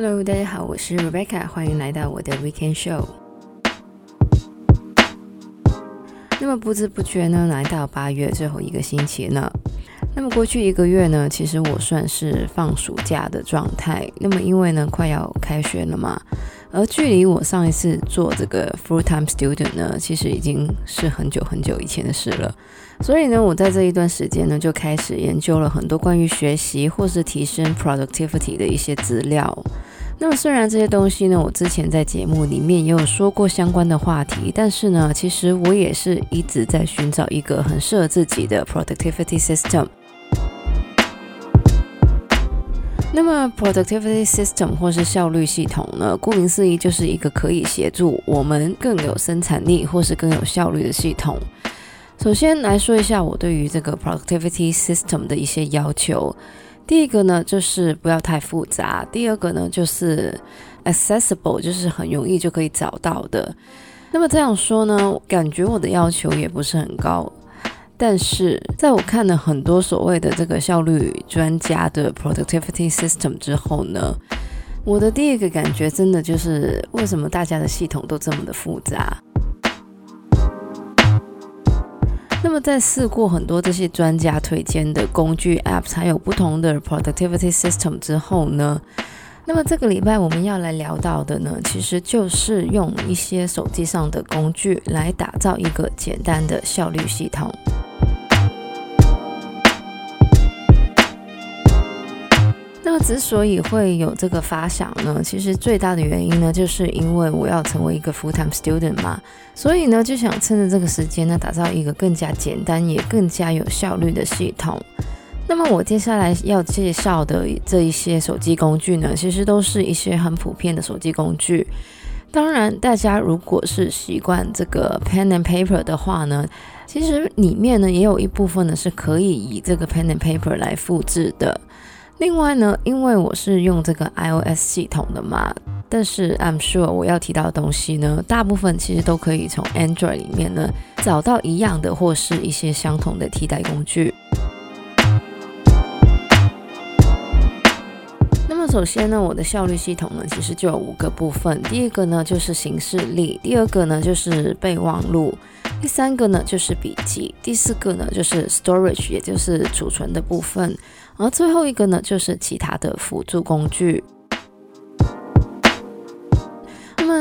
Hello，大家好，我是 Rebecca，欢迎来到我的 Weekend Show。那么不知不觉呢，来到八月最后一个星期呢。那么过去一个月呢，其实我算是放暑假的状态。那么因为呢，快要开学了嘛，而距离我上一次做这个 full time student 呢，其实已经是很久很久以前的事了。所以呢，我在这一段时间呢，就开始研究了很多关于学习或是提升 productivity 的一些资料。那么虽然这些东西呢，我之前在节目里面也有说过相关的话题，但是呢，其实我也是一直在寻找一个很适合自己的 productivity system。那么 productivity system 或是效率系统呢，顾名思义，就是一个可以协助我们更有生产力或是更有效率的系统。首先来说一下我对于这个 productivity system 的一些要求。第一个呢，就是不要太复杂；第二个呢，就是 accessible，就是很容易就可以找到的。那么这样说呢，感觉我的要求也不是很高。但是在我看了很多所谓的这个效率专家的 productivity system 之后呢，我的第一个感觉真的就是，为什么大家的系统都这么的复杂？那么在试过很多这些专家推荐的工具 apps，还有不同的 productivity system 之后呢，那么这个礼拜我们要来聊到的呢，其实就是用一些手机上的工具来打造一个简单的效率系统。那么之所以会有这个发想呢，其实最大的原因呢，就是因为我要成为一个 full-time student 嘛，所以呢就想趁着这个时间呢，打造一个更加简单也更加有效率的系统。那么我接下来要介绍的这一些手机工具呢，其实都是一些很普遍的手机工具。当然，大家如果是习惯这个 pen and paper 的话呢，其实里面呢也有一部分呢是可以以这个 pen and paper 来复制的。另外呢，因为我是用这个 iOS 系统的嘛，但是 I'm sure 我要提到的东西呢，大部分其实都可以从 Android 里面呢找到一样的或是一些相同的替代工具。首先呢，我的效率系统呢，其实就有五个部分。第一个呢就是行事历，第二个呢就是备忘录，第三个呢就是笔记，第四个呢就是 storage，也就是储存的部分。而最后一个呢，就是其他的辅助工具。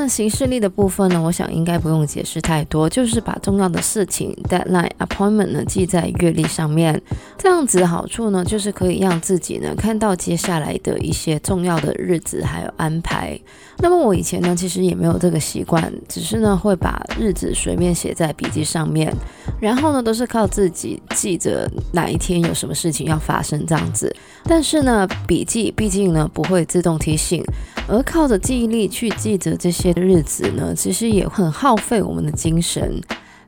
行事历的部分呢，我想应该不用解释太多，就是把重要的事情 deadline appointment 呢记在月历上面。这样子的好处呢，就是可以让自己呢看到接下来的一些重要的日子还有安排。那么我以前呢，其实也没有这个习惯，只是呢会把日子随便写在笔记上面，然后呢都是靠自己记着哪一天有什么事情要发生这样子。但是呢，笔记毕竟呢不会自动提醒，而靠着记忆力去记着这些。日子呢，其实也很耗费我们的精神。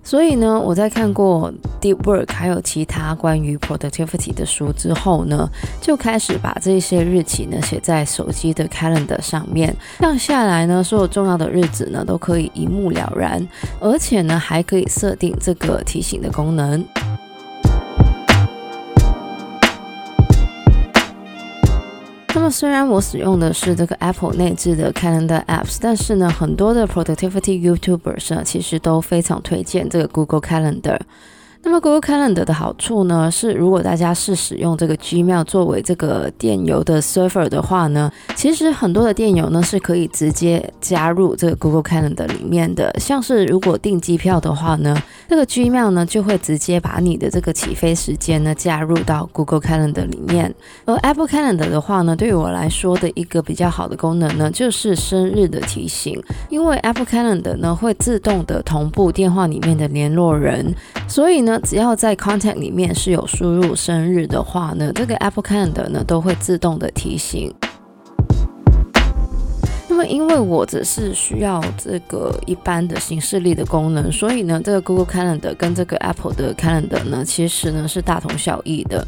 所以呢，我在看过 Deep Work 还有其他关于 Productivity 的书之后呢，就开始把这些日期呢写在手机的 Calendar 上面。这样下来呢，所有重要的日子呢都可以一目了然，而且呢还可以设定这个提醒的功能。那么虽然我使用的是这个 Apple 内置的 Calendar Apps，但是呢，很多的 Productivity YouTubers 呢，其实都非常推荐这个 Google Calendar。那么 Google Calendar 的好处呢，是如果大家是使用这个 Gmail 作为这个电邮的 server 的话呢，其实很多的电邮呢是可以直接加入这个 Google Calendar 里面的。像是如果订机票的话呢，这个 Gmail 呢就会直接把你的这个起飞时间呢加入到 Google Calendar 里面。而 Apple Calendar 的话呢，对于我来说的一个比较好的功能呢，就是生日的提醒，因为 Apple Calendar 呢会自动的同步电话里面的联络人，所以呢。只要在 contact 里面是有输入生日的话呢，这个 Apple Calendar 呢都会自动的提醒。那么因为我只是需要这个一般的行事历的功能，所以呢，这个 Google Calendar 跟这个 Apple 的 Calendar 呢，其实呢是大同小异的。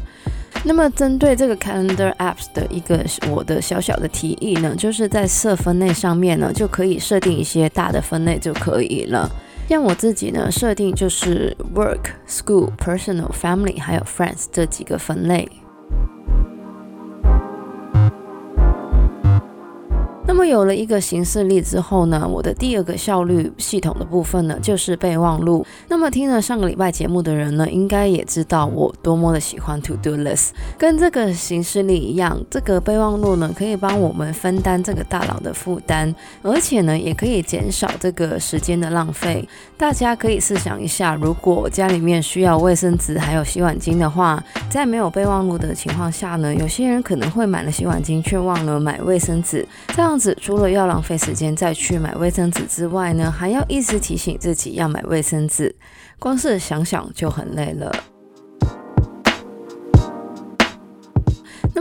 那么针对这个 Calendar Apps 的一个我的小小的提议呢，就是在设分类上面呢，就可以设定一些大的分类就可以了。像我自己呢，设定就是 work、school、personal、family，还有 friends 这几个分类。么有了一个行事历之后呢，我的第二个效率系统的部分呢，就是备忘录。那么听了上个礼拜节目的人呢，应该也知道我多么的喜欢 To Do List，跟这个行事历一样，这个备忘录呢，可以帮我们分担这个大脑的负担，而且呢，也可以减少这个时间的浪费。大家可以试想一下，如果家里面需要卫生纸还有洗碗巾的话，在没有备忘录的情况下呢，有些人可能会买了洗碗巾却忘了买卫生纸，这样子除了要浪费时间再去买卫生纸之外呢，还要一直提醒自己要买卫生纸，光是想想就很累了。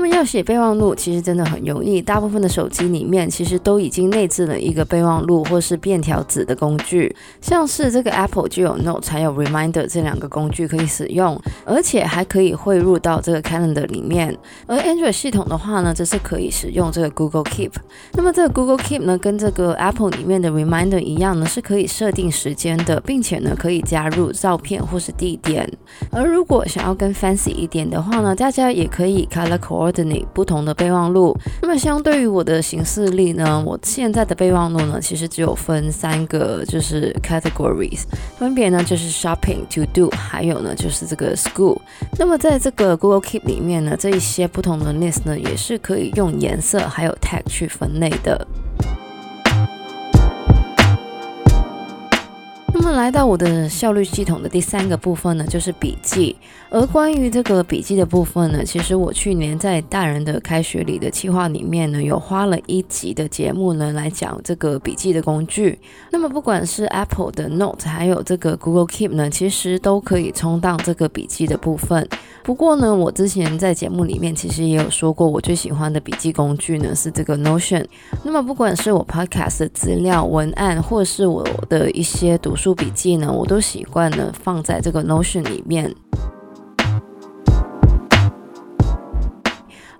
那么要写备忘录，其实真的很容易。大部分的手机里面其实都已经内置了一个备忘录或是便条纸的工具，像是这个 Apple 就有 Note 还有 Reminder 这两个工具可以使用，而且还可以汇入到这个 Calendar 里面。而 Android 系统的话呢，则是可以使用这个 Google Keep。那么这个 Google Keep 呢，跟这个 Apple 里面的 Reminder 一样呢，是可以设定时间的，并且呢可以加入照片或是地点。而如果想要更 fancy 一点的话呢，大家也可以 Color Coordinate 不同的备忘录。那么相对于我的行事历呢，我现在的备忘录呢，其实只有分三个，就是 categories，分别呢就是 shopping、to do，还有呢就是这个 school。那么在这个 Google Keep 里面呢，这一些不同的 list 呢，也是可以用颜色还有 tag 去分类的。那么来到我的效率系统的第三个部分呢，就是笔记。而关于这个笔记的部分呢，其实我去年在大人的开学礼的计划里面呢，有花了一集的节目呢来讲这个笔记的工具。那么不管是 Apple 的 Note，还有这个 Google Keep 呢，其实都可以充当这个笔记的部分。不过呢，我之前在节目里面其实也有说过，我最喜欢的笔记工具呢是这个 Notion。那么不管是我 Podcast 的资料文案，或是我的一些读书笔记呢，我都习惯呢放在这个 Notion 里面。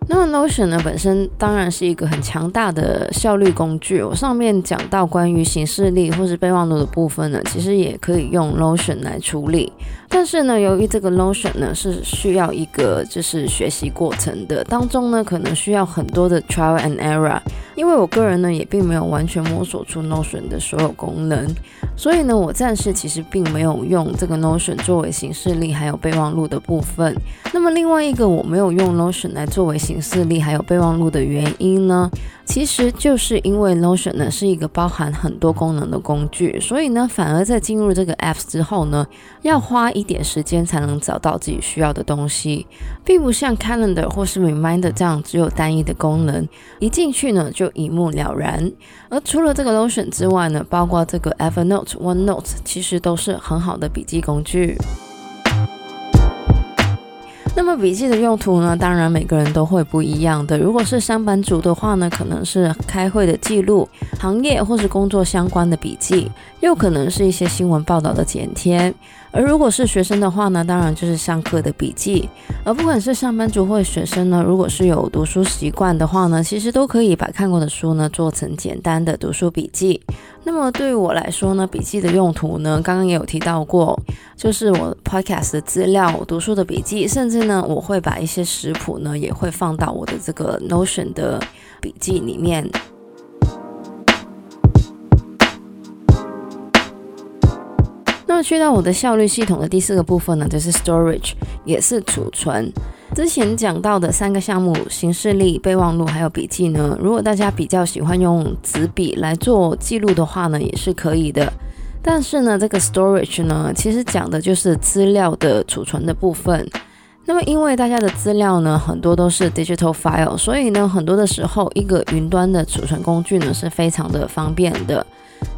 那么 Notion 呢，本身当然是一个很强大的效率工具。我上面讲到关于行事历或是备忘录的部分呢，其实也可以用 Notion 来处理。但是呢，由于这个 Notion 呢是需要一个就是学习过程的，当中呢可能需要很多的 trial and error。因为我个人呢也并没有完全摸索出 Notion 的所有功能，所以呢我暂时其实并没有用这个 Notion 作为行事历还有备忘录的部分。那么另外一个我没有用 Notion 来作为行事历还有备忘录的原因呢，其实就是因为 Notion 呢是一个包含很多功能的工具，所以呢反而在进入这个 Apps 之后呢，要花一点时间才能找到自己需要的东西，并不像 Calendar 或是 Reminder 这样只有单一的功能，一进去呢就一目了然。而除了这个 Notion 之外呢，包括这个 Evernote、OneNote 其实都是很好的笔记工具。那么笔记的用途呢，当然每个人都会不一样的。如果是上班族的话呢，可能是开会的记录、行业或是工作相关的笔记，又可能是一些新闻报道的剪贴。而如果是学生的话呢，当然就是上课的笔记。而不管是上班族或者学生呢，如果是有读书习惯的话呢，其实都可以把看过的书呢做成简单的读书笔记。那么对于我来说呢，笔记的用途呢，刚刚也有提到过，就是我 podcast 的资料、读书的笔记，甚至呢，我会把一些食谱呢也会放到我的这个 Notion 的笔记里面。去到我的效率系统的第四个部分呢，就是 storage，也是储存。之前讲到的三个项目：行事历、备忘录还有笔记呢。如果大家比较喜欢用纸笔来做记录的话呢，也是可以的。但是呢，这个 storage 呢，其实讲的就是资料的储存的部分。那么因为大家的资料呢，很多都是 digital file，所以呢，很多的时候一个云端的储存工具呢是非常的方便的。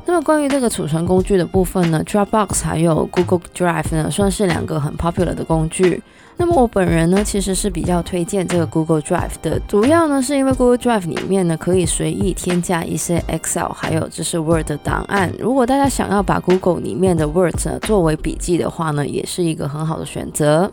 那么关于这个储存工具的部分呢，Dropbox 还有 Google Drive 呢，算是两个很 popular 的工具。那么我本人呢，其实是比较推荐这个 Google Drive 的，主要呢是因为 Google Drive 里面呢可以随意添加一些 Excel 还有就是 Word 的档案。如果大家想要把 Google 里面的 Word 作为笔记的话呢，也是一个很好的选择。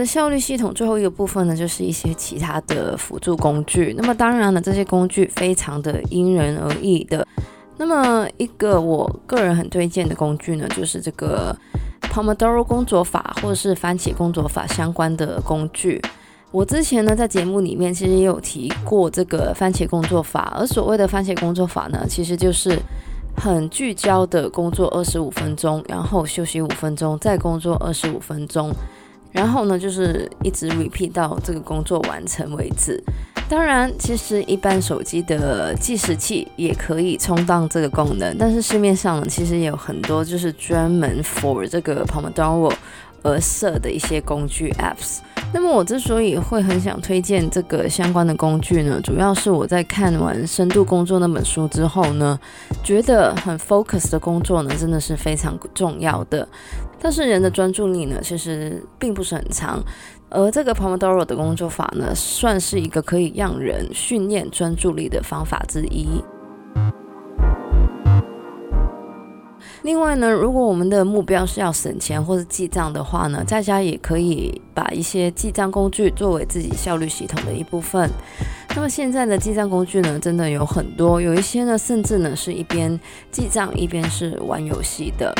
的效率系统最后一个部分呢，就是一些其他的辅助工具。那么当然了，这些工具非常的因人而异的。那么一个我个人很推荐的工具呢，就是这个 Pomodoro 工作法或者是番茄工作法相关的工具。我之前呢在节目里面其实也有提过这个番茄工作法，而所谓的番茄工作法呢，其实就是很聚焦的工作二十五分钟，然后休息五分钟，再工作二十五分钟。然后呢，就是一直 repeat 到这个工作完成为止。当然，其实一般手机的计时器也可以充当这个功能，但是市面上，其实也有很多就是专门 for 这个 Pomodoro 而设的一些工具 apps。那么我之所以会很想推荐这个相关的工具呢，主要是我在看完《深度工作》那本书之后呢，觉得很 focus 的工作呢，真的是非常重要的。但是人的专注力呢，其实并不是很长，而这个 Pomodoro 的工作法呢，算是一个可以让人训练专注力的方法之一。另外呢，如果我们的目标是要省钱或者记账的话呢，在家也可以把一些记账工具作为自己效率系统的一部分。那么现在的记账工具呢，真的有很多，有一些呢，甚至呢是一边记账一边是玩游戏的。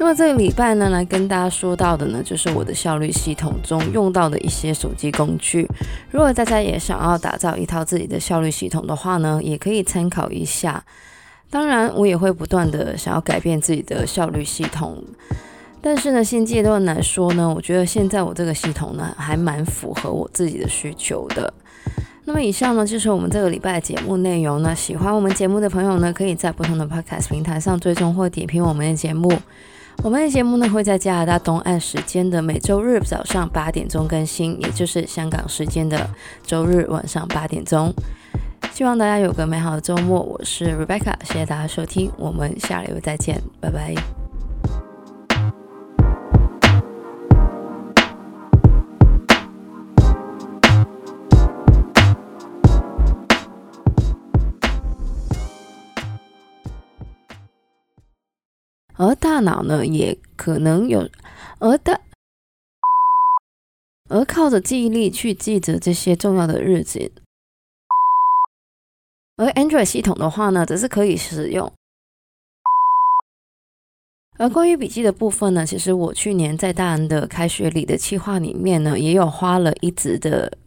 那么这个礼拜呢，来跟大家说到的呢，就是我的效率系统中用到的一些手机工具。如果大家也想要打造一套自己的效率系统的话呢，也可以参考一下。当然，我也会不断的想要改变自己的效率系统。但是呢，现阶段来说呢，我觉得现在我这个系统呢，还蛮符合我自己的需求的。那么以上呢，就是我们这个礼拜的节目内容呢。喜欢我们节目的朋友呢，可以在不同的 Podcast 平台上追踪或点评我们的节目。我们的节目呢，会在加拿大东岸时间的每周日早上八点钟更新，也就是香港时间的周日晚上八点钟。希望大家有个美好的周末。我是 Rebecca，谢谢大家收听，我们下礼拜再见，拜拜。而大脑呢，也可能有，而大，而靠着记忆力去记着这些重要的日子。而 Android 系统的话呢，则是可以使用。而关于笔记的部分呢，其实我去年在大人的开学礼的计划里面呢，也有花了一直的